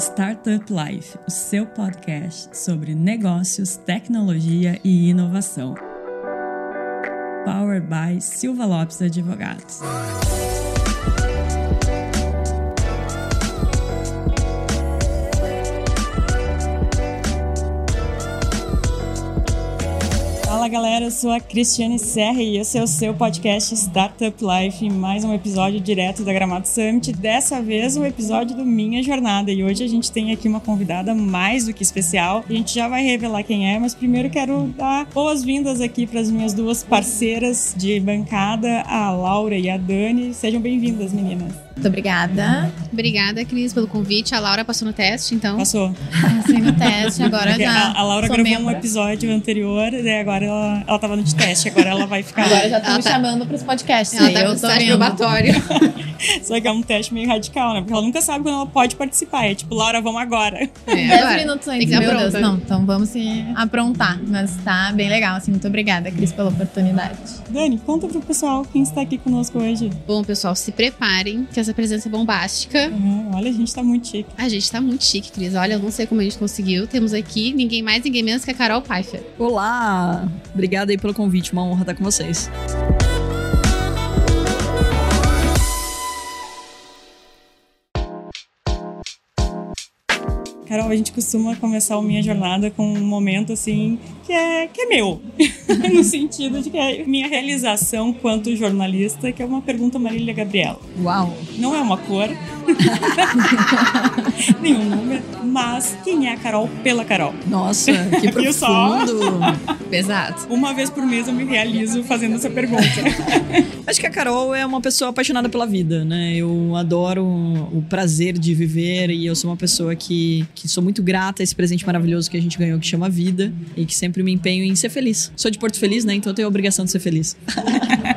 Startup Life, o seu podcast sobre negócios, tecnologia e inovação. Powered by Silva Lopes Advogados. Galera, eu sou a Cristiane Serra e esse é o seu podcast Startup Life, mais um episódio direto da Gramado Summit, dessa vez um episódio do Minha Jornada. E hoje a gente tem aqui uma convidada mais do que especial. A gente já vai revelar quem é, mas primeiro quero dar boas-vindas aqui para as minhas duas parceiras de bancada, a Laura e a Dani. Sejam bem-vindas, meninas. Muito obrigada. Obrigada, Cris, pelo convite. A Laura passou no teste, então. Passou. Passei no teste, agora Porque já. a, a Laura sou gravou membro. um episódio anterior e agora ela, ela tava no de teste, agora ela vai ficar. Agora já estão Ela me tá- chamando para os podcasts. Ela aí tá eu no vendo. probatório. Só que é um teste meio radical, né? Porque ela nunca sabe quando ela pode participar. É tipo, Laura, vamos agora. É, 10 agora. minutos antes, meu Deus. pronta. Não, então vamos se aprontar. Mas tá bem legal, assim. Muito obrigada, Cris, pela oportunidade. Dani, conta pro pessoal quem está aqui conosco hoje. Bom, pessoal, se preparem, que essa presença bombástica. Uhum, olha, a gente tá muito chique. A gente tá muito chique, Cris. Olha, eu não sei como a gente conseguiu. Temos aqui ninguém mais, ninguém menos que a Carol Pfeiffer. Olá! Obrigada aí pelo convite, uma honra estar com vocês. Carol, a gente costuma começar o Minha Jornada com um momento assim que é, que é meu. no sentido de que é minha realização quanto jornalista, que é uma pergunta Marília Gabriela. Uau! Não é uma cor, nenhum número, mas quem é a Carol pela Carol? Nossa, que só? profundo! Pesado. Uma vez por mês eu me realizo fazendo essa pergunta. Acho que a Carol é uma pessoa apaixonada pela vida, né? Eu adoro o prazer de viver e eu sou uma pessoa que, que sou muito grata a esse presente maravilhoso que a gente ganhou, que chama vida, e que sempre me empenho em ser feliz. Sou de Porto Feliz, né? Então eu tenho a obrigação de ser feliz.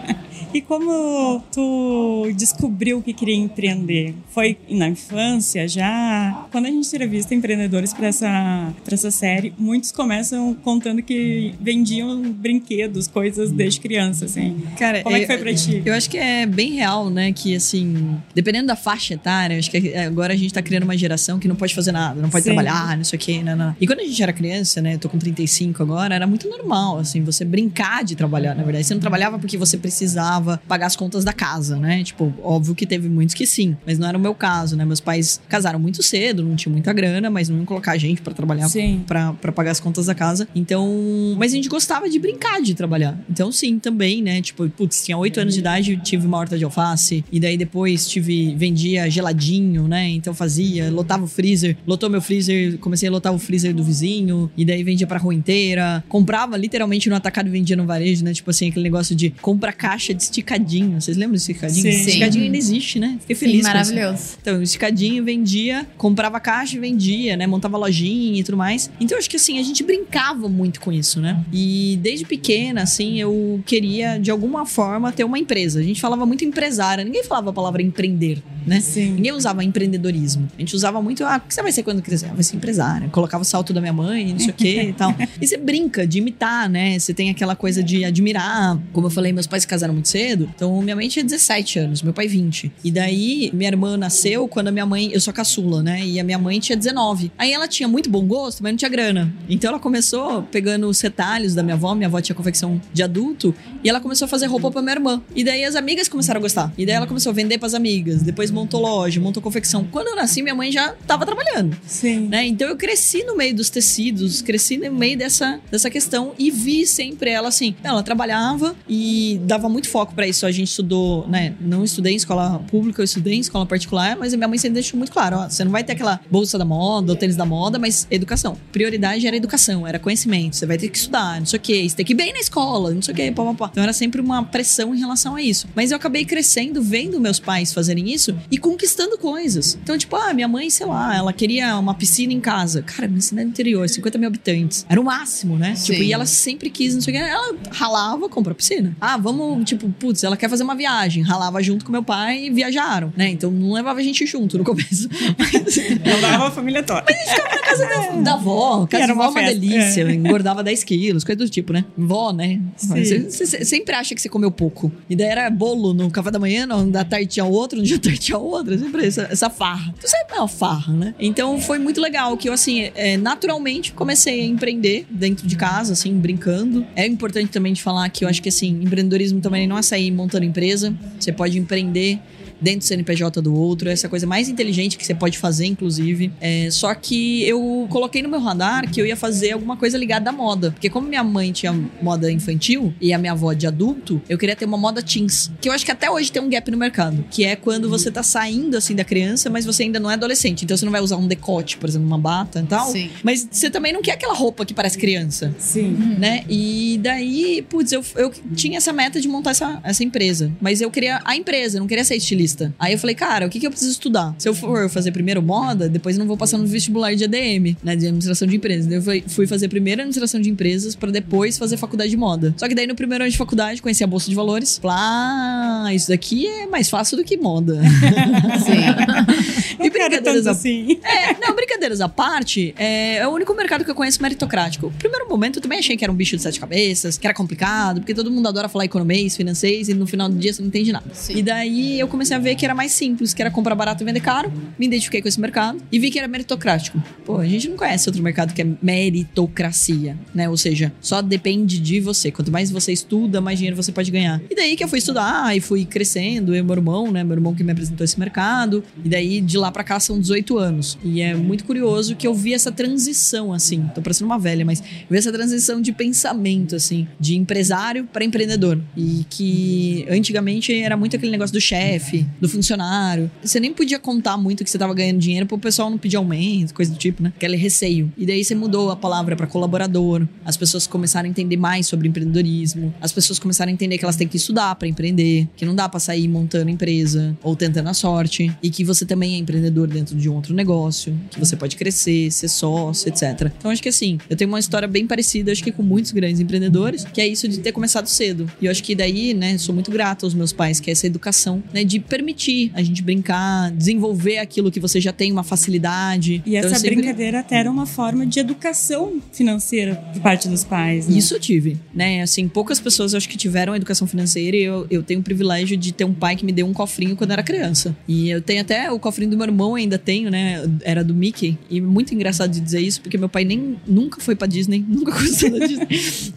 E como tu descobriu que queria empreender? Foi na infância já? Quando a gente entrevista empreendedores para essa, pra essa série, muitos começam contando que vendiam brinquedos, coisas desde criança, assim. Cara, Como é que foi pra ti? Eu acho que é bem real, né? Que assim, dependendo da faixa etária, acho que agora a gente tá criando uma geração que não pode fazer nada, não pode Sim. trabalhar, não sei o quê, não, não. E quando a gente era criança, né? Eu tô com 35 agora, era muito normal, assim, você brincar de trabalhar, na verdade. Você não trabalhava porque você precisava pagar as contas da casa, né? Tipo, óbvio que teve muitos que sim, mas não era o meu caso, né? Meus pais casaram muito cedo, não tinham muita grana, mas não iam colocar a gente pra trabalhar pra pagar as contas da casa. Então. Mas a gente gostava de brincar de trabalhar. Então, sim, também, né? Tipo, putz, tinha oito anos de idade, tive uma horta de alface. E daí depois tive. Vendia geladinho, né? Então fazia, lotava o freezer. Lotou meu freezer, comecei a lotar o freezer do vizinho. E daí vendia pra rua inteira. Comprava literalmente no atacado e vendia no varejo, né? Tipo assim, aquele negócio de compra caixa de esticadinho. Vocês lembram desse esticadinho? Sim. Esticadinho ainda existe, né? Fiquei Sim, feliz isso. maravilhoso. Então, esticadinho, vendia, comprava caixa e vendia, né? Montava lojinha e tudo mais. Então, acho que assim, a gente brincava muito com isso, né? E desde pequena, assim, eu queria, de alguma forma, ter uma empresa. A gente falava muito empresária, ninguém falava a palavra empreender, né? Sim. Ninguém usava empreendedorismo. A gente usava muito, ah, o que você vai ser quando crescer? Ah, vai ser empresária. Colocava o salto da minha mãe, não sei o quê e tal. E você brinca de imitar, né? Você tem aquela coisa de admirar. Como eu falei, meus pais se casaram muito cedo. Então, minha mãe tinha 17 anos, meu pai 20. E daí, minha irmã nasceu quando a minha mãe... Eu sou caçula, né? E a minha mãe tinha 19. Aí ela tinha muito bom gosto, mas não tinha grana. Então, ela começou pegando os retalhos da minha avó. Minha avó tinha confecção de adulto. E ela começou a fazer roupa pra minha irmã. E daí, as amigas começaram a gostar. E daí, ela começou a vender pras amigas. Depois, montou loja, montou confecção. Quando eu nasci, minha mãe já tava trabalhando Sim. né? Então eu cresci no meio dos tecidos, cresci no meio dessa, dessa questão e vi sempre ela assim. Ela trabalhava e dava muito foco pra isso. A gente estudou, né? Não estudei em escola pública, eu estudei em escola particular, mas a minha mãe sempre deixou muito claro: ó, você não vai ter aquela bolsa da moda, o tênis da moda, mas educação. Prioridade era educação, era conhecimento. Você vai ter que estudar, não sei o quê, você tem que ir bem na escola, não sei o quê, pá, pá, pá. Então era sempre uma pressão em relação a isso. Mas eu acabei crescendo, vendo meus pais fazerem isso e conquistando coisas. Então, tipo, ah, minha mãe, sei lá, ela queria uma piscina em casa. Cara, minha cidade interior, 50 mil habitantes. Era o máximo, né? Sim. Tipo, e ela sempre quis, não sei o que. Ela ralava, comprou piscina. Ah, vamos, tipo, putz, ela quer fazer uma viagem. Ralava junto com meu pai e viajaram, né? Então não levava a gente junto no começo. Mas, Eu dava a família toda. na casa da, da avó. Casa Era uma é uma delícia. Engordava 10 quilos, coisa do tipo, né? Vó, né? Você, você- você sempre acha que você comeu pouco. E daí era bolo no café da manhã, no da tarde tinha outro, no dia da tarde tinha outro. Sempre essa, essa farra. Então sempre é uma farra, né? Então foi muito legal que eu, assim, é, naturalmente comecei a empreender dentro de casa, assim, brincando. É importante também de falar que eu acho que, assim, empreendedorismo também não é sair montando empresa. Você pode empreender dentro do CNPJ do outro. Essa é coisa mais inteligente que você pode fazer, inclusive. É, só que eu coloquei no meu radar que eu ia fazer alguma coisa ligada à moda. Porque como minha mãe tinha moda infantil e a minha avó de adulto, eu queria ter uma moda teens. Que eu acho que até hoje tem um gap no mercado. Que é quando você tá saindo, assim, da criança, mas você ainda não é adolescente. Então você não vai usar um decote, por exemplo, uma bata e tal. Sim. Mas você também não quer aquela roupa que parece criança Sim. né? E daí, putz, eu, eu tinha essa meta de montar essa, essa empresa. Mas eu queria a empresa, não queria ser estilista. Aí eu falei, cara, o que, que eu preciso estudar? Se eu for fazer primeiro moda, depois eu não vou passar no vestibular de ADM, né? De administração de empresas. Eu fui- fazer primeiro administração de empresas pra depois fazer faculdade de moda. Só que daí no primeiro ano de faculdade, conheci a Bolsa de Valores. Falei, ah, isso daqui é mais fácil do que moda. Sim. Eu quero tanto assim. É, não, brincadeiras à parte, é, é o único mercado que eu conheço meritocrático. No primeiro momento, eu também achei que era um bicho de sete cabeças, que era complicado, porque todo mundo adora falar economês, financeiros, e no final do dia você não entende nada. Sim. E daí eu comecei a ver que era mais simples, que era comprar barato e vender caro. Me identifiquei com esse mercado e vi que era meritocrático. Pô, a gente não conhece outro mercado que é meritocracia, né? Ou seja, só depende de você. Quanto mais você estuda, mais dinheiro você pode ganhar. E daí que eu fui estudar e fui crescendo, eu e meu irmão, né? Meu irmão que me apresentou esse mercado. E daí de lá pra cá são 18 anos. E é muito curioso que eu vi essa transição, assim. Tô parecendo uma velha, mas eu vi essa transição de pensamento, assim, de empresário para empreendedor. E que antigamente era muito aquele negócio do chefe, do funcionário. Você nem podia contar muito que você tava ganhando dinheiro pro pessoal não pedir aumento, coisa do tipo, né? Aquele receio. E daí você mudou a palavra para colaborador. As pessoas começaram a entender mais sobre empreendedorismo. As pessoas começaram a entender que elas têm que estudar para empreender, que não dá pra sair montando empresa ou tentando a sorte e que você também é empreendedor dentro de um outro negócio, que você pode crescer, ser sócio, etc. Então acho que assim, eu tenho uma história bem parecida, acho que com muitos grandes empreendedores, que é isso de ter começado cedo. E eu acho que daí, né, sou muito grata aos meus pais, que é essa educação, né, de permitir a gente brincar, desenvolver aquilo que você já tem uma facilidade. E Então, essa sempre- brincadeira até era uma forma de educação financeira por parte dos pais. Né? Isso eu tive, né? Assim, poucas pessoas acho que tiveram educação financeira e eu, eu tenho o privilégio de ter um pai que me deu um cofrinho quando era criança. E eu tenho até o cofrinho do meu irmão, ainda tenho, né? Era do Mickey. E muito engraçado de dizer isso, porque meu pai nem nunca foi pra Disney, nunca gostou da Disney.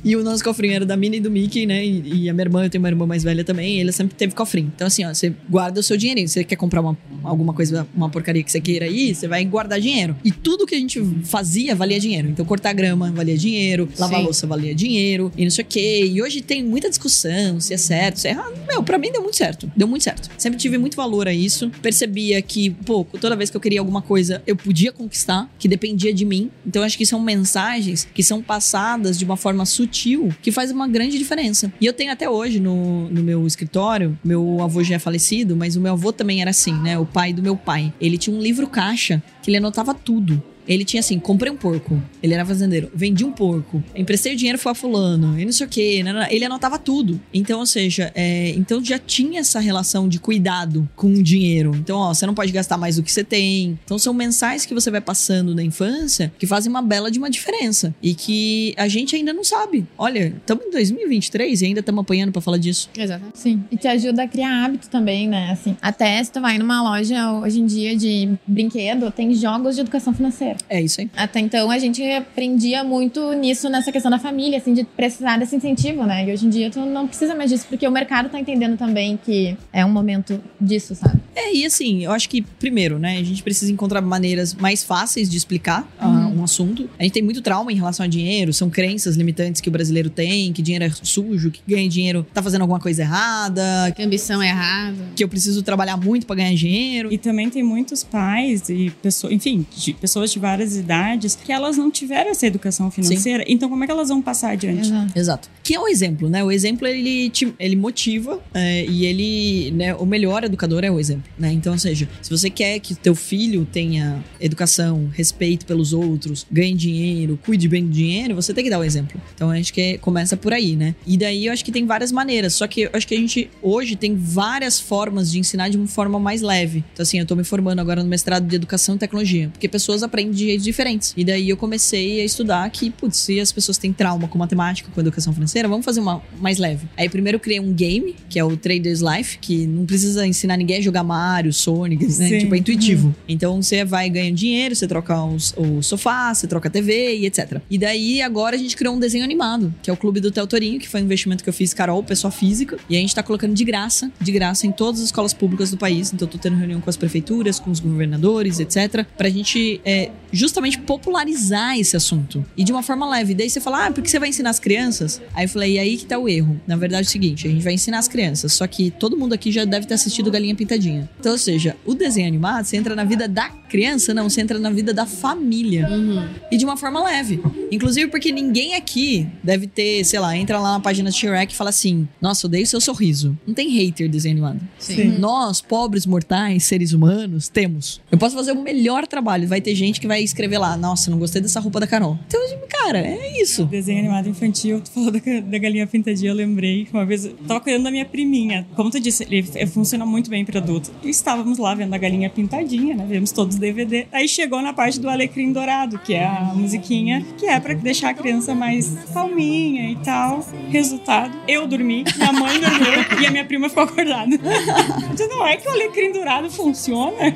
e o nosso cofrinho era da Minnie e do Mickey, né? E, e a minha irmã, eu tenho uma irmã mais velha também, e ele sempre teve cofrinho. Então, assim, ó, você guarda o seu dinheirinho. Você quer comprar uma, alguma coisa, uma porcaria que você queira aí, você vai guardar dinheiro. E tudo que a gente fazia valia dinheiro. Então, cortar grama valia dinheiro, lavar louça valia dinheiro, e não sei o quê. E hoje tem muita discussão se é certo, se é errado. Meu, pra mim deu muito certo. Deu muito certo. Sempre tive muito valor a isso. Percebia que, pô, toda vez que eu queria alguma coisa, eu podia conquistar, que dependia de mim. Então, acho que são mensagens que são passadas de uma forma sutil que faz uma grande diferença. E eu tenho até hoje no, no meu escritório, meu avô já é falecido, mas o meu avô também era assim, né? O pai do meu pai. Ele tinha um livro caixa que ele anotava tudo. Ele tinha assim, comprei um porco. Ele era fazendeiro. Vendi um porco. Emprestei o dinheiro foi a fulano. E não sei o quê. nanana. Ele anotava tudo. Então, ou seja, é, então já tinha essa relação de cuidado com o dinheiro. Então, ó, você não pode gastar mais do que você tem. Então, são mensagens que você vai passando na infância que fazem uma bela de uma diferença. E que a gente ainda não sabe. Olha, estamos em 2023 e ainda estamos apanhando pra falar disso. Exatamente. Sim. E te ajuda a criar hábito também, né? Assim, até se tu vai numa loja hoje em dia de brinquedo, tem jogos de educação financeira. É isso aí. Até então a gente aprendia muito nisso nessa questão da família, assim, de precisar desse incentivo, né? E hoje em dia tu não precisa mais disso, porque o mercado tá entendendo também que é um momento disso, sabe? É, e assim, eu acho que, primeiro, né, a gente precisa encontrar maneiras mais fáceis de explicar ah, um assunto. A gente tem muito trauma em relação a dinheiro, são crenças limitantes que o brasileiro tem, que dinheiro é sujo, que ganha dinheiro tá fazendo alguma coisa errada, Que ambição é errada. que eu preciso trabalhar muito pra ganhar dinheiro. E também tem muitos pais e pessoas, enfim, de- pessoas de várias idades que elas não tiveram essa educação financeira. Então, como é que elas vão passar adiante? Exato. Exato. Que é o exemplo, né? O exemplo, ele, te- ele motiva é, e ele, né? O melhor educador é o exemplo, né? Então, ou seja, se você quer que teu filho tenha educação, respeito pelos outros, outros, ganhe dinheiro, cuide bem do dinheiro, você tem que dar o exemplo. Então acho que começa por aí, né? E daí eu acho que tem várias maneiras. Só que eu acho que a gente hoje tem várias formas de ensinar de uma forma mais leve. Então, assim, eu tô me formando agora no mestrado de educação e tecnologia, porque pessoas aprendem de jeitos diferentes. E daí eu comecei a estudar que, putz, se as pessoas têm trauma com matemática, com educação financeira, vamos fazer uma mais leve. Aí primeiro eu criei um game, que é o Traders Life, que não precisa ensinar ninguém a jogar Mario, Sonic, né? Sim. Tipo, é intuitivo. Então você vai ganhando dinheiro, você troca os- o sofá, você troca a TV e etc. E daí agora a gente criou um desenho animado, que é o Clube do Theo Torinho, que foi um investimento que eu fiz, Carol, pessoa física. E a gente tá colocando de graça, de graça em todas as escolas públicas do país. Então eu tô tendo reunião com as prefeituras, com os governadores, etc. Pra gente é, justamente popularizar esse assunto. E de uma forma leve. Daí você fala, ah, por que você vai ensinar as crianças? Aí eu falei, e aí que tá o erro. Na verdade é o seguinte, a gente vai ensinar as crianças, só que todo mundo aqui já deve ter assistido Galinha Pintadinha. Então, ou seja, o desenho animado, você entra na vida da criança, não, você entra na vida da família. E de uma forma leve. Inclusive porque ninguém aqui deve ter, sei lá, entra lá na página do Shrek e fala assim: Nossa, odeio seu sorriso. Não tem hater desenho animado. Sim. Nós, pobres mortais, seres humanos, temos. Eu posso fazer o melhor trabalho. Vai ter gente que vai escrever lá: Nossa, não gostei dessa roupa da Carol. Então, cara, é isso. Desenho animado infantil, tu falou da, da galinha pintadinha, eu lembrei que uma vez eu tava cuidando da minha priminha. Como tu disse, ele funciona muito bem para adulto. E estávamos lá vendo a galinha pintadinha, né? Vemos todos os DVD. Aí chegou na parte do Alecrim Dourado, que é a musiquinha que é para deixar a criança mais calminha e tal. Resultado, eu dormi, minha mãe dormiu e a minha prima ficou acordada. Então não é que o Alecrim Dourado funciona?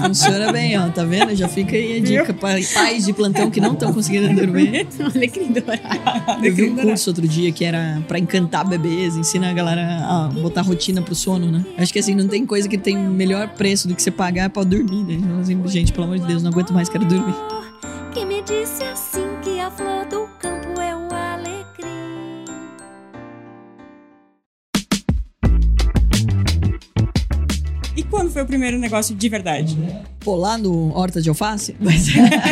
Funciona bem, ó. Tá vendo? Já fica aí a dica para pais de plantão que não estão conseguindo dormir. Alecrim dourado. Eu vi um curso outro dia que era pra encantar bebês, ensina a galera a botar rotina pro sono, né? Acho que assim, não tem coisa que tem melhor preço do que você pagar pra dormir, né? Gente, pelo amor de Deus, não aguento mais, quero dormir. Foi o primeiro negócio de verdade? Pô, lá no Horta de Alface, mas...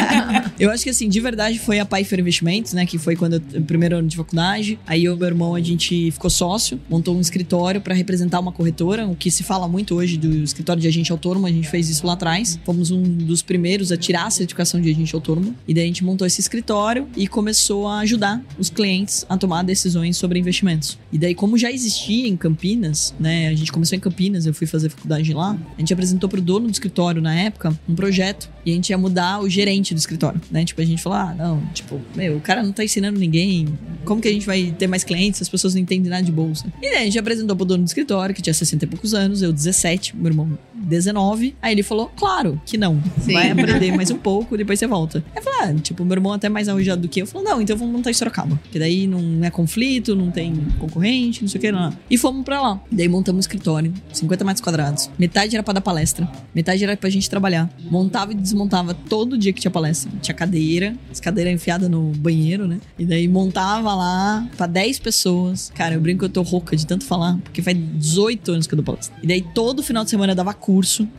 eu acho que assim, de verdade foi a Paifer Investimentos, né? Que foi quando eu, primeiro ano de faculdade. Aí eu e meu irmão, a gente ficou sócio, montou um escritório pra representar uma corretora, o que se fala muito hoje do escritório de agente autônomo, a gente fez isso lá atrás. Fomos um dos primeiros a tirar a certificação de agente autônomo. E daí a gente montou esse escritório e começou a ajudar os clientes a tomar decisões sobre investimentos. E daí, como já existia em Campinas, né? A gente começou em Campinas, eu fui fazer faculdade lá. A gente apresentou pro dono do escritório na época um projeto e a gente ia mudar o gerente do escritório, né? Tipo, a gente falou: ah, não, tipo, meu, o cara não tá ensinando ninguém. Como que a gente vai ter mais clientes as pessoas não entendem nada de bolsa? E daí a gente apresentou pro dono do escritório, que tinha 60 e poucos anos, eu 17, meu irmão 19. Aí ele falou: claro que não. Sim. Vai aprender mais um pouco, depois você volta. Aí eu falei: ah, tipo, meu irmão até mais arrojado do que eu. Falou: não, então vamos montar Sorocaba. Porque daí não é conflito, não tem concorrente, não sei o que, não. E fomos pra lá. Daí montamos um escritório, 50 metros quadrados. Metade era pra dar palestra, metade era pra gente trabalhar. Montava e desmontava todo dia que tinha palestra. Tinha cadeira, as cadeiras enfiadas no banheiro, né? E daí montava lá pra 10 pessoas. Cara, eu brinco que eu tô rouca de tanto falar, porque faz 18 anos que eu dou palestra. E daí todo final de semana eu dava curso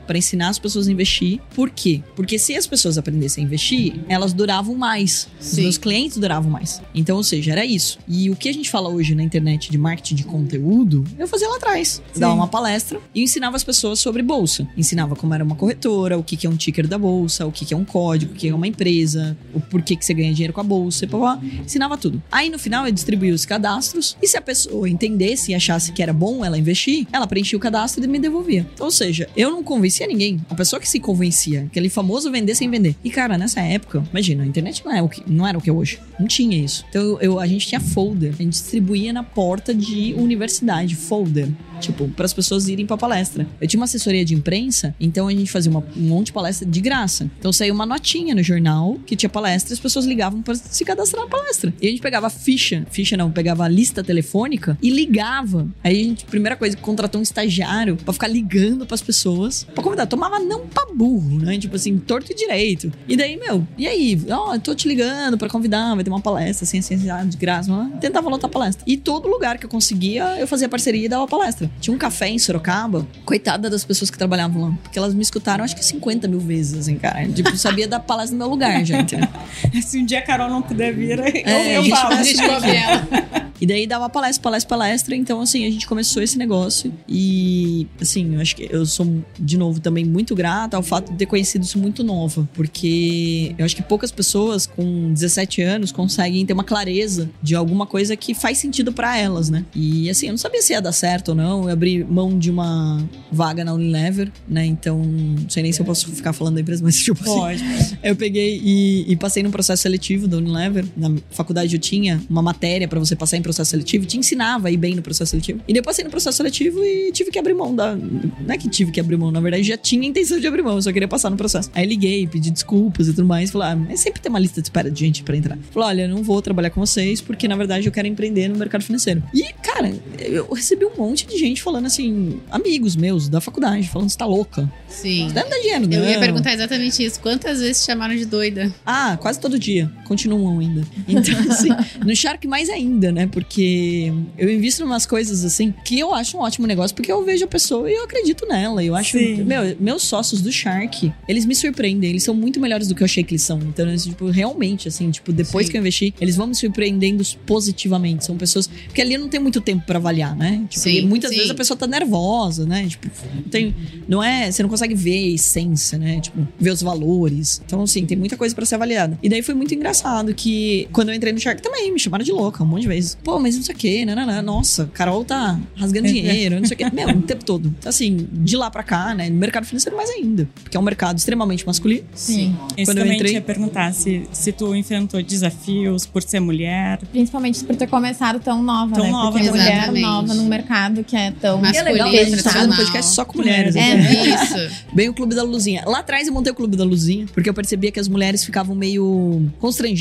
pra ensinar as pessoas a investir. Por quê? Porque se as pessoas aprendessem a investir, elas duravam mais. Os Sim. meus clientes duravam mais. Então, ou seja, era isso. E o que a gente fala hoje na internet de marketing de conteúdo, eu fazia lá atrás. Eu Dava uma palestra e ensinava as pessoas sobre bolsa. Ensinava como era uma corretora, o que que é um ticker da bolsa, o que que é um código, o que é uma empresa, o porquê que você ganha dinheiro com a bolsa, e pá. ensinava tudo. Aí no final eu distribuía os cadastros e se a pessoa entendesse e achasse que era bom ela investir, ela preenchia o cadastro e me devolvia. Então, ou seja, eu não convencia ninguém. A pessoa que se convencia, aquele famoso vender sem vender. E cara, nessa época, imagina, a internet não, é o que, não era o que é hoje. Não tinha isso. Então eu, eu- a gente tinha folder, a gente distribuía na porta de universidade, folder. Tipo, para as pessoas irem pra palestra. Eu tinha uma assessoria de imprensa, então a gente fazia uma- um monte de palestra de graça. Então saía uma notinha no jornal que tinha palestra as pessoas ligavam para se cadastrar na palestra. E a gente pegava ficha, ficha não, pegava a lista telefônica e ligava. Aí a gente, primeira coisa, contratou um estagiário pra ficar ligando pras pessoas pra convidar. Tomava não pra burro, né? Tipo assim, torto e direito. E daí, meu, e aí? Ó, eu tô te ligando pra convidar, vai ter uma palestra assim, assim, assim, de graça. Tentava lotar palestra. E todo lugar que eu conseguia, eu fazia parceria e dava palestra. Tinha um café em Sorocaba, coitada das pessoas que trabalhavam lá. Porque elas me escutaram acho que 50 mil vezes, assim, cara. Tipo, sabia dar palestra no meu lugar, gente. né? Se um dia a Carol não puder vir, eu, É, eu a gente falo. A gente ela. E daí dava palestra, palestra, palestra. Então, assim, a gente começou esse negócio. E, assim, eu acho que eu sou, de novo, também muito grata ao fato de ter conhecido isso muito nova. Porque eu acho que poucas pessoas com 17 anos conseguem ter uma clareza de alguma coisa que faz sentido pra elas, né? E, assim, eu não sabia se ia dar certo ou não. Eu abri mão de uma vaga na Unilever, né? Então, não sei nem se eu posso ficar falando da empresa, mas tipo assim. Pode. Eu peguei e, e passei no processo seletivo da Unilever. Na faculdade eu tinha uma matéria pra você passar em processo seletivo, te ensinava a ir bem no processo seletivo. E eu passei no processo seletivo e tive que abrir mão da. Não é que tive que abrir mão, na verdade já tinha intenção de abrir mão, eu só queria passar no processo. Aí liguei, pedi desculpas e tudo mais. Falei, ah, mas sempre tem uma lista de espera de gente pra entrar. Falei, olha, não vou trabalhar com vocês porque na verdade eu quero empreender no mercado financeiro. E, cara, eu recebi um monte de gente falando assim, amigos meus da faculdade, falando, você tá louca. Sim. Você deve dar dinheiro, Eu ia não." perguntar exatamente isso. Quantas vezes te chamaram de doida? Ah, quase todo dia. Continuam ainda. Então, assim, no Shark mais ainda, né? Porque eu invisto em umas coisas assim que eu acho um ótimo negócio, porque eu vejo a pessoa e eu acredito nela. Eu acho. Sim. Meu, meus sócios do Shark, eles me surpreendem. Eles são muito melhores do que eu achei que eles são. Então, tipo, realmente, assim, tipo, depois Sim. que eu investi, eles vão me surpreendendo positivamente. São pessoas. Porque ali não tem muito tempo pra avaliar, né? Tipo, Sim, e muitas sim. vezes a pessoa tá nervosa, né? Tipo, não tem. Não é. Você não consegue ver a essência, né? Tipo, ver os valores. Então, assim, tem muita coisa pra ser avaliada. E daí foi muito engraçado que quando eu entrei no Shark também me chamaram de louca um monte de vezes. Pô, mas não sei o quê, nananã. Nossa, Carol tá rasgando dinheiro, não sei o quê. Meu, o tempo todo. Então, assim, de lá pra cá, né? No mercado financeiro mais ainda. Porque é um mercado extremamente masculino. Sim. Isso Quando eu também entrei- te ia perguntar se, se tu enfrentou desafios por ser mulher. Principalmente por ter começado tão nova, Tão né? nova Porque mulher Exatamente. nova num mercado que é tão Mas- E é legal, Masculino, né? A gente tá fazendo um podcast só com mulheres. É, né? Isso. Bem o Clube da Luzinha. Lá atrás eu montei o Clube da Luzinha, porque eu percebia que as mulheres ficavam meio constrangidas em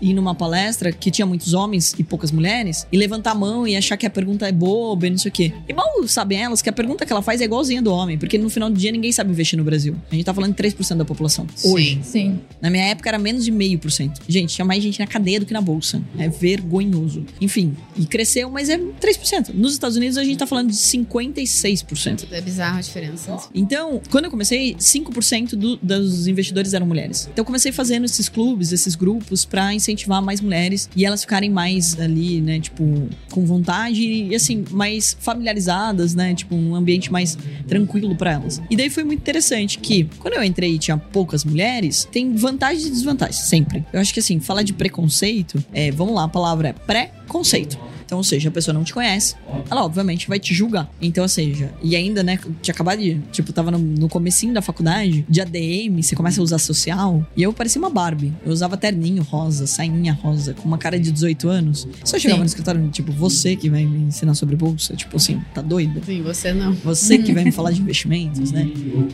ir numa palestra que tinha muitos homens e poucas mulheres, e levantar a mão e achar que a pergunta é boba e não sei o quê. E mal sabem elas que a pergunta que ela faz é igualzinha do homem, porque no final do dia ninguém sabe investir no Brasil. A gente tá falando de 3% da população. Hoje. Sim. Sim. Na minha época era menos de meio por cento. Gente, tinha mais gente na cadeia do que na bolsa. É vergonhoso. Enfim, e cresceu, mas é 3%. Nos Estados Unidos a gente tá falando de 56%. É bizarra a diferença. Então, quando eu comecei, 5% do, dos investidores eram mulheres. Então, eu comecei fazendo esses clubes, esses grupos, pra incentivar mais mulheres e elas ficarem mais ali, né, tipo, com vontade e, assim, mais familiarizadas, né, tipo, um ambiente mais tranquilo pra elas. E daí foi muito interessante que, quando eu entrei e tinha poucas mulheres, tem vantagens e desvantagens, sempre. Eu acho que, assim, falar de preconceito, é, vamos lá, a palavra é pré-conceito. Então, ou seja, a pessoa não te conhece, ela obviamente vai te julgar. Então, ou seja, e ainda, né, tinha acabado de, tipo, tava no, no comecinho da faculdade, de ADM, você começa a usar social, e eu parecia uma Barbie. Eu usava terninho rosa, sainha rosa, com uma cara de 18 anos. Só chegava Sim. no escritório, tipo, você que vai me ensinar sobre bolsa, tipo assim, tá doida? Sim, você não. Você que vai me falar de investimentos, né?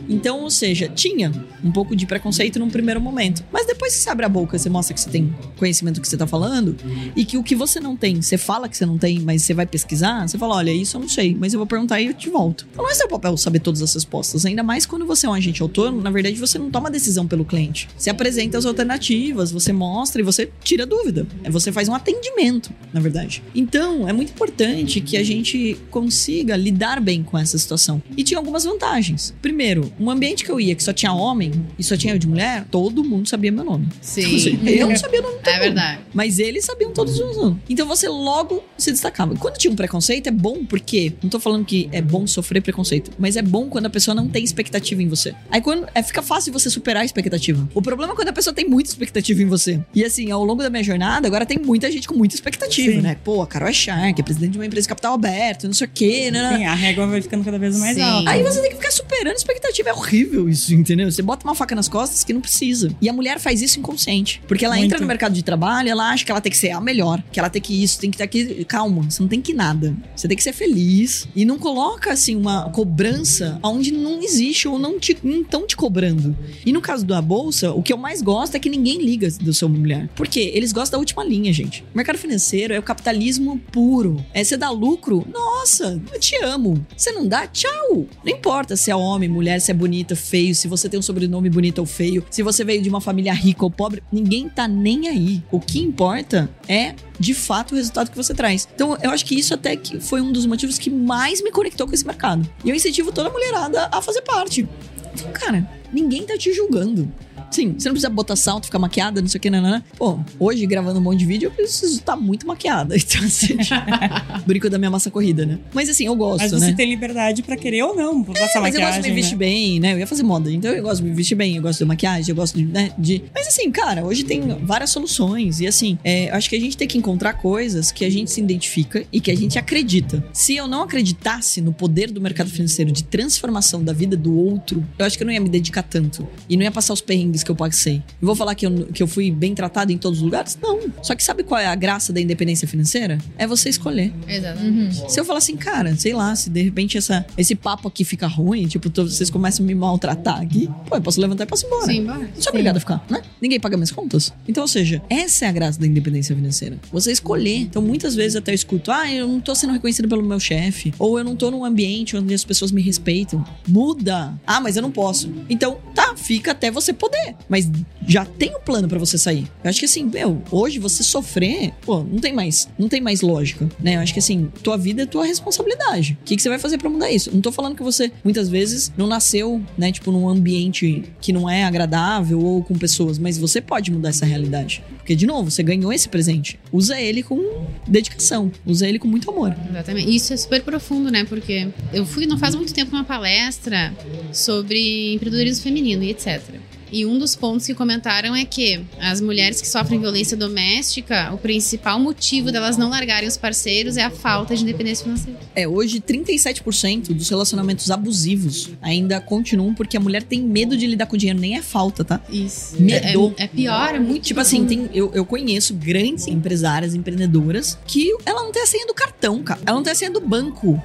Então, ou seja, tinha um pouco de preconceito num primeiro momento. Mas depois que você abre a boca, você mostra que você tem conhecimento do que você tá falando e que o que você não tem, você fala que você não tem, mas você vai pesquisar, você fala: olha, isso eu não sei, mas eu vou perguntar e eu te volto. Então não é seu papel saber todas as respostas, ainda mais quando você é um agente autônomo, na verdade você não toma decisão pelo cliente. Você apresenta as alternativas, você mostra e você tira dúvida. É você faz um atendimento, na verdade. Então, é muito importante que a gente consiga lidar bem com essa situação. E tinha algumas vantagens. Primeiro, um ambiente que eu ia que só tinha homem e só tinha de mulher, todo mundo sabia meu nome. Sim. Eu não sabia o nome todo É mundo. verdade. Mas eles sabiam todos os nomes. Então você logo se destacava. Quando tinha um preconceito, é bom porque. Não tô falando que é bom sofrer preconceito, mas é bom quando a pessoa não tem expectativa em você. Aí quando. É, fica fácil você superar a expectativa. O problema é quando a pessoa tem muita expectativa em você. E assim, ao longo da minha jornada, agora tem muita gente com muita expectativa, Sim. né? Pô, a Carol é Shark, é presidente de uma empresa de capital aberto, não sei o quê, né? Sim, a régua vai ficando cada vez mais Sim. alta. Aí você tem que ficar superando a expectativa. É horrível isso, entendeu? Você bota uma faca nas costas que não precisa. E a mulher faz isso inconsciente. Porque ela Muito. entra no mercado de trabalho, ela acha que ela tem que ser a melhor, que ela tem que isso, tem que ter aquilo. Calma, você não tem que nada. Você tem que ser feliz. E não coloca, assim, uma cobrança onde não existe ou não te, estão te cobrando. E no caso da bolsa, o que eu mais gosto é que ninguém liga do seu mulher. Por quê? Eles gostam da última linha, gente. O mercado financeiro é o capitalismo puro. É você dá lucro, nossa, eu te amo. Você não dá, tchau. Não importa se é homem, mulher, se é bonita, feio, se você tem um sobrenome bonito ou feio, se você veio de uma família rica ou pobre, ninguém tá nem aí. O que importa é de fato o resultado que você traz. Então, eu acho que isso até que foi um dos motivos que mais me conectou com esse mercado. E eu incentivo toda a mulherada a fazer parte. Então, cara, ninguém tá te julgando. Sim, você não precisa botar salto, ficar maquiada, não sei o que, nanana. Pô, hoje, gravando um monte de vídeo, eu preciso estar muito maquiada. Então, assim, brinco da minha massa corrida, né? Mas assim, eu gosto, Mas né? você tem liberdade pra querer ou não passar Mas eu gosto maquiagem, de me vestir né? bem, né? Eu ia fazer moda, então eu gosto de me vestir bem, eu gosto de maquiagem, eu gosto de, né, de... Mas assim, cara, hoje tem várias soluções e assim, é, acho que a gente tem que encontrar coisas que a gente se identifica e que a gente acredita. Se eu não acreditasse no poder do mercado financeiro de transformação da vida do outro, eu acho que eu não ia me dedicar tanto e não ia passar os perrengues que eu passei. Eu vou falar que eu, que eu fui bem tratado em todos os lugares? Não. Só que sabe qual é a graça da independência financeira? É você escolher. Exatamente. Se eu falar assim, cara, sei lá, se de repente essa, esse papo aqui fica ruim, tipo, to- vocês começam a me maltratar aqui, pô, eu posso levantar e posso ir embora. Sim, bora. Não sou obrigado a ficar, né? Ninguém paga minhas contas. Então, ou seja, essa é a graça da independência financeira. Você escolher. Então, muitas vezes até eu escuto, ah, eu não tô sendo reconhecido pelo meu chefe, ou eu não tô num ambiente onde as pessoas me respeitam. Muda. Ah, mas eu não posso. Então, tá, fica até você poder. Mas já tem um plano pra você sair. Eu acho que assim, meu, hoje você sofrer, pô, não tem mais, não tem mais lógica, né? Eu acho que assim, tua vida é tua responsabilidade. O que, que você vai fazer pra mudar isso? Não tô falando que você, muitas vezes, não nasceu, né, tipo, num ambiente que não é agradável ou com pessoas, mas você pode mudar essa realidade. Porque, de novo, você ganhou esse presente. Usa ele com dedicação. Usa ele com muito amor. Exatamente. Isso é super profundo, né? Porque eu fui não faz muito tempo numa palestra sobre empreendedorismo feminino e etc. E um dos pontos que comentaram é que as mulheres que sofrem violência doméstica, o principal motivo delas não largarem os parceiros é a falta de independência financeira. É, hoje 37% dos relacionamentos abusivos ainda continuam porque a mulher tem medo de lidar com dinheiro. Nem é falta, tá? Isso. Medo. É, é pior, é muito Tipo assim, tem, eu, eu conheço grandes empresárias, empreendedoras, que ela não tem a senha do cartão, cara. Ela não tem a senha do banco.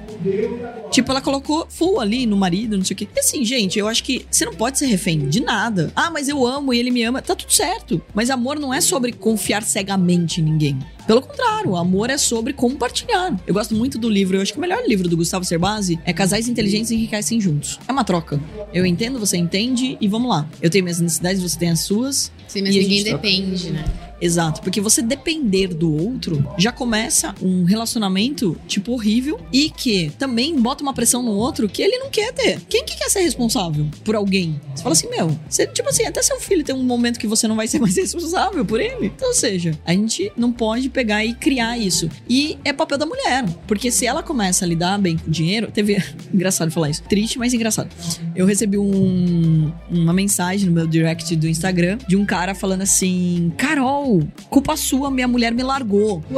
Tipo, ela colocou full ali no marido, não sei o quê. E assim, gente, eu acho que você não pode ser refém de nada. Ah, mas eu amo e ele me ama. Tá tudo certo. Mas amor não é sobre confiar cegamente em ninguém. Pelo contrário, amor é sobre compartilhar. Eu gosto muito do livro, eu acho que o melhor livro do Gustavo Cerbasi é Casais Inteligentes Enriquecem Juntos. É uma troca. Eu entendo, você entende e vamos lá. Eu tenho minhas necessidades, você tem as suas. Sim, mas ninguém gente troca. depende, né? Exato, porque você depender do outro já começa um relacionamento tipo horrível e que também bota uma pressão no outro que ele não quer ter. Quem que quer ser responsável por alguém? Você fala assim, meu, você, tipo assim, até seu filho tem um momento que você não vai ser mais responsável por ele. Então, ou seja, a gente não pode pegar e criar isso. E é papel da mulher, porque se ela começa a lidar bem com dinheiro, teve engraçado falar isso, triste, mas engraçado. Eu recebi um- uma mensagem no meu direct do Instagram de um cara falando assim: Carol, culpa sua, minha mulher me largou.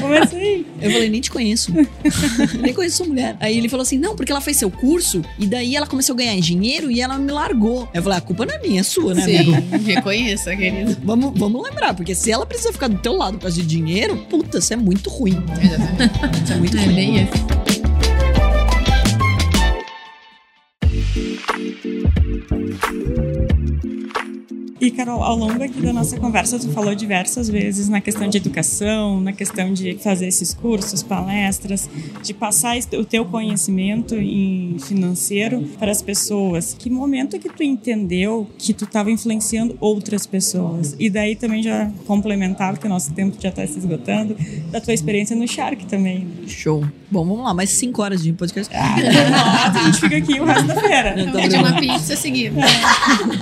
Como assim? Eu falei, nem te conheço. nem conheço sua mulher. Aí ele falou assim: não, porque ela fez seu curso e daí ela começou a ganhar dinheiro e ela me largou. Eu falei, a culpa não é minha, é sua, né, amigo? Sim, reconheça, querido. Vamos, vamos lembrar, porque se ela precisa ficar do teu lado por causa de dinheiro, puta, isso é muito ruim. Exatamente. Isso é muito É ruim. bem isso. E, Carol, ao longo aqui da nossa conversa, tu falou diversas vezes na questão de educação, na questão de fazer esses cursos, palestras, de passar o teu conhecimento em financeiro para as pessoas. Que momento que tu entendeu que tu estava influenciando outras pessoas? E daí também já complementar, porque o nosso tempo já está se esgotando, da tua experiência no Shark também. Show. Bom, vamos lá, mais cinco horas de podcast. Ah, nossa, a gente fica aqui o resto da feira. Não, Pede uma pizza seguida.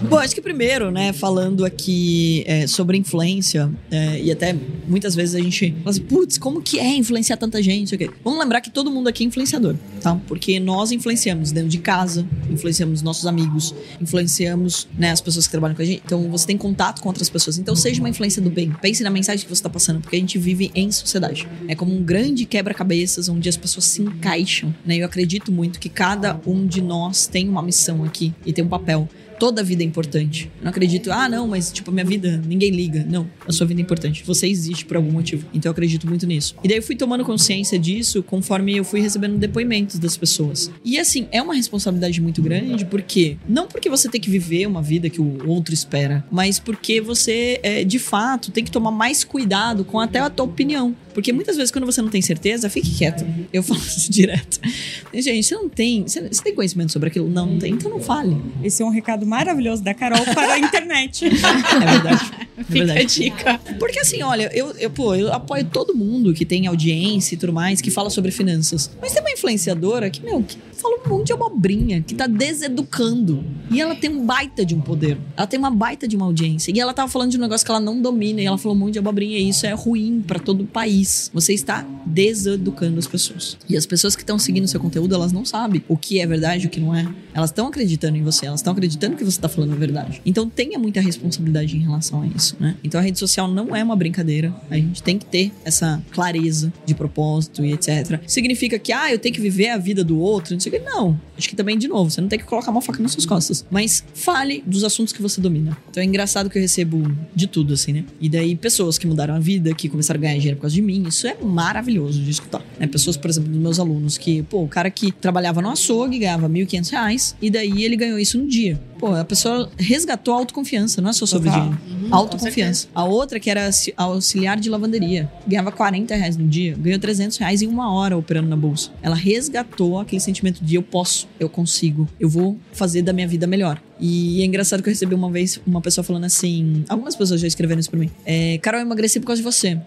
Bom, acho que primeiro, né, falando aqui é, sobre influência, é, e até muitas vezes a gente fala assim, putz, como que é influenciar tanta gente? Não sei o quê. Vamos lembrar que todo mundo aqui é influenciador, tá? Porque nós influenciamos dentro de casa, influenciamos nossos amigos, influenciamos né, as pessoas que trabalham com a gente. Então você tem contato com outras pessoas. Então seja uma influência do bem. Pense na mensagem que você está passando, porque a gente vive em sociedade. É como um grande quebra-cabeças onde as pessoas se encaixam, né? Eu acredito muito que cada um de nós tem uma missão aqui e tem um papel. Toda vida é importante. Eu não acredito, ah, não, mas tipo, minha vida, ninguém liga. Não, a sua vida é importante. Você existe por algum motivo. Então eu acredito muito nisso. E daí eu fui tomando consciência disso conforme eu fui recebendo depoimentos das pessoas. E assim, é uma responsabilidade muito grande, porque não porque você tem que viver uma vida que o outro espera, mas porque você, é, de fato, tem que tomar mais cuidado com até a tua opinião. Porque muitas vezes, quando você não tem certeza, fique quieto. Eu falo isso direto. Gente, você não tem. Você, você tem conhecimento sobre aquilo? Não, não tem, então não fale. Esse é um recado maravilhoso da Carol para a internet. É verdade. É Fica a verdade. dica. Porque assim, olha, eu, eu, pô, eu apoio todo mundo que tem audiência e tudo mais, que fala sobre finanças. Mas tem uma influenciadora que, meu, que fala um monte de abobrinha, que tá deseducando. E ela tem um baita de um poder. Ela tem uma baita de uma audiência. E ela tava falando de um negócio que ela não domina. E ela falou um monte de abobrinha. E isso é ruim pra todo o país. Você está deseducando as pessoas. E as pessoas que estão seguindo seu conteúdo, elas não sabem o que é verdade e o que não é. Elas estão acreditando em você. Elas estão acreditando que você tá falando a verdade. Então tenha muita responsabilidade em relação a isso, né? Então a rede social não é uma brincadeira. A gente tem que ter essa clareza de propósito e etc. Significa que, ah, eu tenho que viver a vida do outro, não sei o que. Não. Acho que também, de novo, você não tem que colocar uma faca nas suas costas. Mas fale dos assuntos que você domina. Então é engraçado que eu recebo de tudo, assim, né? E daí, pessoas que mudaram a vida, que começaram a ganhar dinheiro por causa de mim, isso é maravilhoso de escutar. Né? Pessoas, por exemplo, dos meus alunos, que, pô, o cara que trabalhava no açougue ganhava 1.500 reais, e daí ele ganhou isso no dia. Pô, a pessoa resgatou a autoconfiança, não é só sobre Total. dinheiro. autoconfiança. A outra, que era auxi- auxiliar de lavanderia, ganhava 40 reais no dia, ganhou 300 reais em uma hora operando na bolsa. Ela resgatou aquele sentimento de eu posso, eu consigo, eu vou fazer da minha vida melhor. E é engraçado que eu recebi uma vez uma pessoa falando assim. Algumas pessoas já escreveram isso pra mim. É, Carol, eu emagreci por causa de você.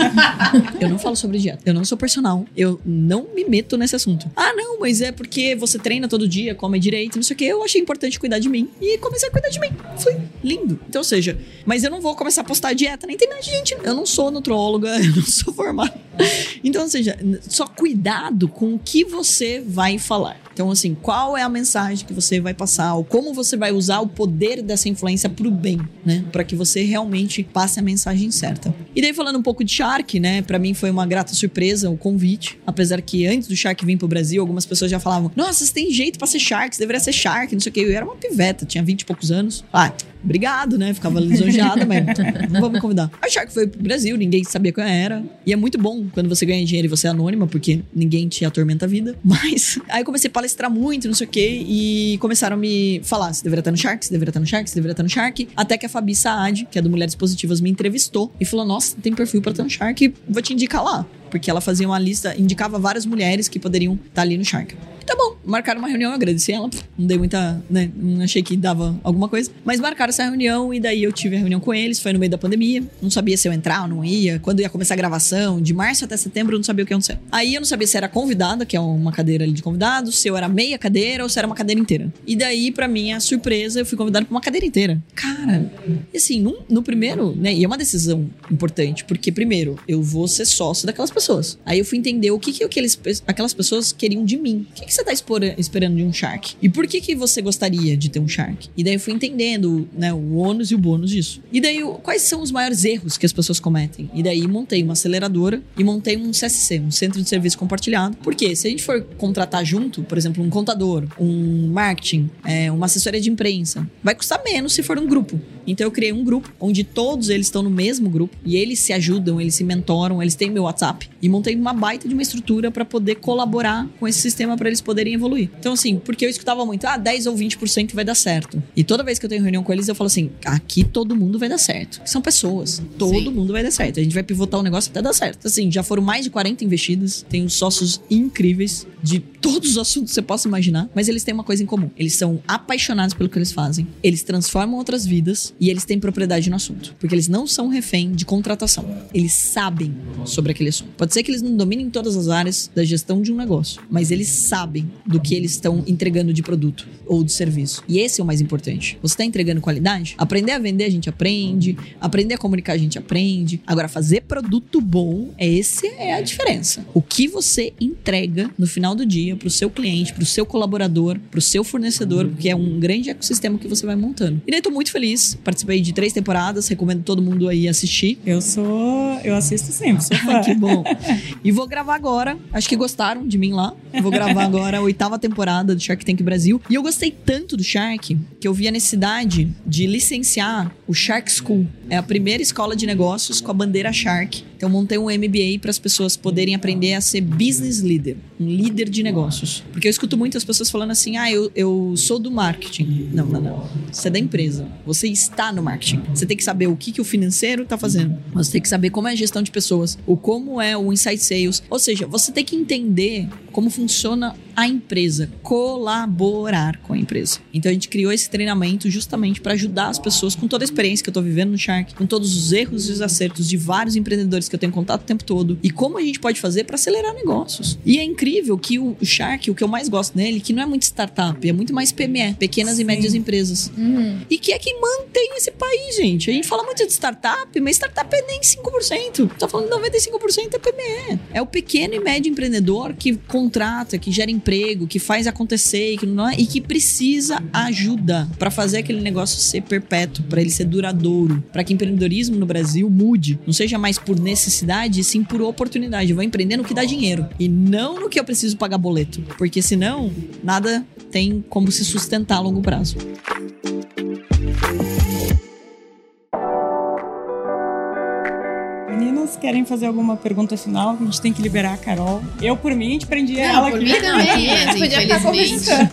eu não falo sobre dieta. Eu não sou personal. Eu não me meto nesse assunto. Ah, não, mas é porque você treina todo dia, come direito, não sei o que. Eu achei importante cuidar de mim. E comecei a cuidar de mim. Foi lindo. Então, ou seja, mas eu não vou começar a postar dieta na internet, gente. Eu não sou nutróloga, eu não sou formada. Então, ou seja, só cuidado com o que você vai falar. Então, assim, qual é a mensagem que você vai passar? Ou como você vai usar o poder dessa influência pro bem, né? Para que você realmente passe a mensagem certa. E daí, falando um pouco de Shark, né? Para mim foi uma grata surpresa o convite. Apesar que antes do Shark vir pro Brasil, algumas pessoas já falavam: Nossa, você tem jeito pra ser Shark, você deveria ser Shark, não sei o quê. Eu era uma piveta, tinha 20 e poucos anos. Ah, obrigado, né? Ficava lisonjeada, mas não vamos convidar. A Shark foi pro Brasil, ninguém sabia quem era. E é muito bom quando você ganha dinheiro e você é anônima, porque ninguém te atormenta a vida. Mas aí eu comecei a palestrar muito, não sei o quê, e começaram a me falar: você deveria estar no Shark, você deveria estar no Shark, você deveria estar no Shark. Até que a Fabi Saad, que é do Mulheres Positivas, me entrevistou e falou: Nossa, tem perfil pra estar no Shark, vou te indicar lá. Porque ela fazia uma lista, indicava várias mulheres que poderiam estar ali no Shark. Tá bom, marcaram uma reunião, eu agradeci ela. Não dei muita, né? Não achei que dava alguma coisa. Mas marcaram essa reunião e daí eu tive a reunião com eles. Foi no meio da pandemia. Não sabia se eu entrar ou não ia. Quando ia começar a gravação, de março até setembro, eu não sabia o que ia acontecer. Aí eu não sabia se era convidada, que é uma cadeira ali de convidados, se eu era meia cadeira ou se era uma cadeira inteira. E daí, pra minha surpresa, eu fui convidada pra uma cadeira inteira. Cara, e assim, no, no primeiro, né? E é uma decisão importante, porque primeiro, eu vou ser sócio daquelas pessoas. Aí eu fui entender o que, que aqueles, aquelas pessoas queriam de mim. O que, que você tá esperando de um Shark? E por que, que você gostaria de ter um Shark? E daí eu fui entendendo, né, o ônus e o bônus disso. E daí, quais são os maiores erros que as pessoas cometem? E daí montei uma aceleradora e montei um CSC, um Centro de Serviço Compartilhado. Porque se a gente for contratar junto, por exemplo, um contador, um marketing, é, uma assessoria de imprensa, vai custar menos se for um grupo. Então eu criei um grupo onde todos eles estão no mesmo grupo e eles se ajudam, eles se mentoram, eles têm meu WhatsApp e montei uma baita de uma estrutura para poder colaborar com esse sistema para eles poderem evoluir. Então assim, porque eu escutava muito, ah, 10 ou 20% vai dar certo. E toda vez que eu tenho reunião com eles, eu falo assim, aqui todo mundo vai dar certo. São pessoas, todo Sim. mundo vai dar certo. A gente vai pivotar o negócio até dar certo. Assim, já foram mais de 40 investidas, tenho sócios incríveis de todos os assuntos que você possa imaginar, mas eles têm uma coisa em comum. Eles são apaixonados pelo que eles fazem, eles transformam outras vidas e eles têm propriedade no assunto. Porque eles não são refém de contratação. Eles sabem sobre aquele assunto. Pode ser que eles não dominem todas as áreas da gestão de um negócio, mas eles sabem do que eles estão entregando de produto ou de serviço. E esse é o mais importante. Você está entregando qualidade? Aprender a vender a gente aprende, aprender a comunicar a gente aprende. Agora, fazer produto bom, esse é a diferença. O que você entrega no final do dia para o seu cliente, para o seu colaborador, para o seu fornecedor, porque é um grande ecossistema que você vai montando. E daí tô muito feliz. Participei de três temporadas, recomendo todo mundo aí assistir. Eu sou. Eu assisto sempre, sou fã. Que bom. E vou gravar agora. Acho que gostaram de mim lá. Vou gravar agora a oitava temporada do Shark Tank Brasil. E eu gostei tanto do Shark que eu vi a necessidade de licenciar o Shark School. É a primeira escola de negócios com a bandeira Shark. Então montei um MBA para as pessoas poderem aprender a ser business leader, um líder de negócios. Porque eu escuto muitas pessoas falando assim: "Ah, eu, eu sou do marketing". Não, não, não. Você é da empresa. Você está no marketing. Você tem que saber o que, que o financeiro está fazendo. Você tem que saber como é a gestão de pessoas, o como é o insight sales. Ou seja, você tem que entender como funciona a empresa, colaborar com a empresa. Então a gente criou esse treinamento justamente para ajudar as pessoas com toda a experiência que eu tô vivendo no Shark, com todos os erros e os acertos de vários empreendedores que eu tenho contato o tempo todo e como a gente pode fazer para acelerar negócios. E é incrível que o Shark, o que eu mais gosto nele, que não é muito startup, é muito mais PME, pequenas Sim. e médias empresas. E que é que mantém esse país, gente. A gente fala muito de startup, mas startup é nem 5%. Tá falando 95% é PME. É o pequeno e médio empreendedor que contrata, que gera emprego, que faz acontecer e que, não é, e que precisa ajuda para fazer aquele negócio ser perpétuo, para ele ser duradouro, para que empreendedorismo no Brasil mude, não seja mais por necessidade, sim por oportunidade. Eu vou empreender no que dá dinheiro e não no que eu preciso pagar boleto, porque senão nada tem como se sustentar a longo prazo. Meninas, querem fazer alguma pergunta final? A gente tem que liberar a Carol. Eu, por mim, a gente prendia Não, ela por aqui. mim também, A gente podia ficar infelizmente.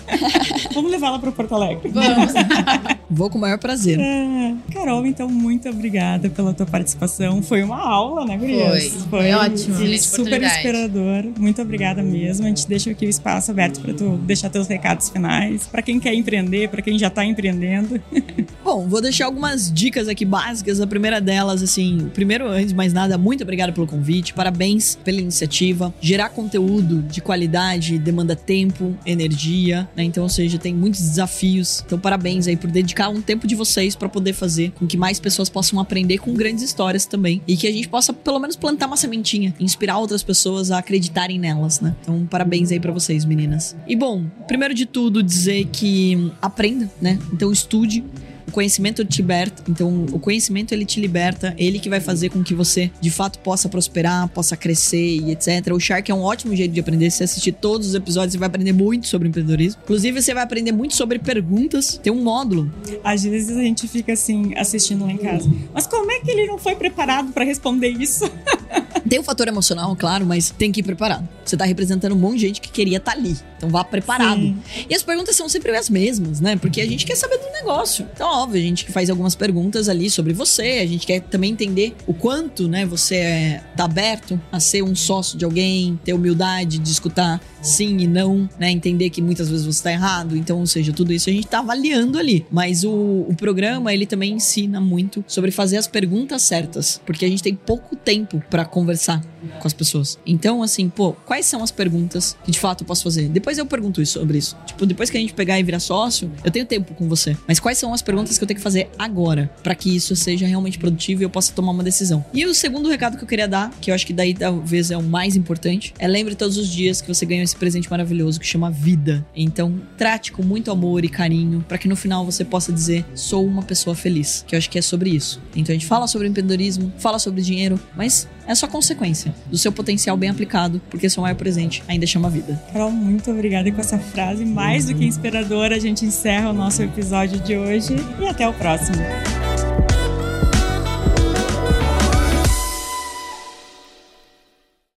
Vamos levar ela para Porto Alegre. Vamos. Vou com o maior prazer. É, Carol, então, muito obrigada pela tua participação. Foi uma aula, né, Gurias? Foi. Foi ótimo. e Excelente super inspirador. Muito obrigada mesmo. A gente deixa aqui o espaço aberto para tu deixar teus recados finais. Para quem quer empreender, para quem já tá empreendendo. Bom, vou deixar algumas dicas aqui básicas. A primeira delas, assim, primeiro, antes de mais nada, muito obrigado pelo convite, parabéns pela iniciativa. Gerar conteúdo de qualidade demanda tempo, energia, né? Então, ou seja, tem muitos desafios. Então, parabéns aí por dedicar um tempo de vocês para poder fazer com que mais pessoas possam aprender com grandes histórias também e que a gente possa pelo menos plantar uma sementinha, inspirar outras pessoas a acreditarem nelas, né? Então, parabéns aí para vocês, meninas. E bom, primeiro de tudo dizer que aprenda, né? Então, estude o conhecimento te liberta, então o conhecimento ele te liberta, ele que vai fazer com que você de fato possa prosperar, possa crescer e etc. O Shark é um ótimo jeito de aprender. Se você assistir todos os episódios, você vai aprender muito sobre empreendedorismo. Inclusive, você vai aprender muito sobre perguntas. Tem um módulo. Às vezes a gente fica assim, assistindo lá em casa. Mas como é que ele não foi preparado para responder isso? Tem o fator emocional, claro, mas tem que ir preparado. Você tá representando um monte de gente que queria estar ali. Então vá preparado. Sim. E as perguntas são sempre as mesmas, né? Porque a gente quer saber do negócio. Então, óbvio, a gente faz algumas perguntas ali sobre você. A gente quer também entender o quanto, né, você é, tá aberto a ser um sócio de alguém, ter humildade de escutar sim e não, né? Entender que muitas vezes você tá errado. Então, ou seja, tudo isso a gente tá avaliando ali. Mas o, o programa, ele também ensina muito sobre fazer as perguntas certas. Porque a gente tem pouco tempo pra conversar com as pessoas. Então, assim, pô, quais são as perguntas que de fato eu posso fazer? Depois eu pergunto isso, sobre isso. Tipo, depois que a gente pegar e virar sócio, eu tenho tempo com você. Mas quais são as perguntas que eu tenho que fazer agora pra que isso seja realmente produtivo e eu possa tomar uma decisão? E o segundo recado que eu queria dar, que eu acho que daí talvez é o mais importante, é lembre todos os dias que você ganhou esse presente maravilhoso que chama vida. Então, trate com muito amor e carinho pra que no final você possa dizer: sou uma pessoa feliz. Que eu acho que é sobre isso. Então a gente fala sobre empreendedorismo, fala sobre dinheiro, mas é só consequência do seu potencial bem aplicado, porque seu maior presente ainda chama vida. Carol, muito obrigada. Com essa frase mais do que inspiradora, a gente encerra o nosso episódio de hoje. E até o próximo.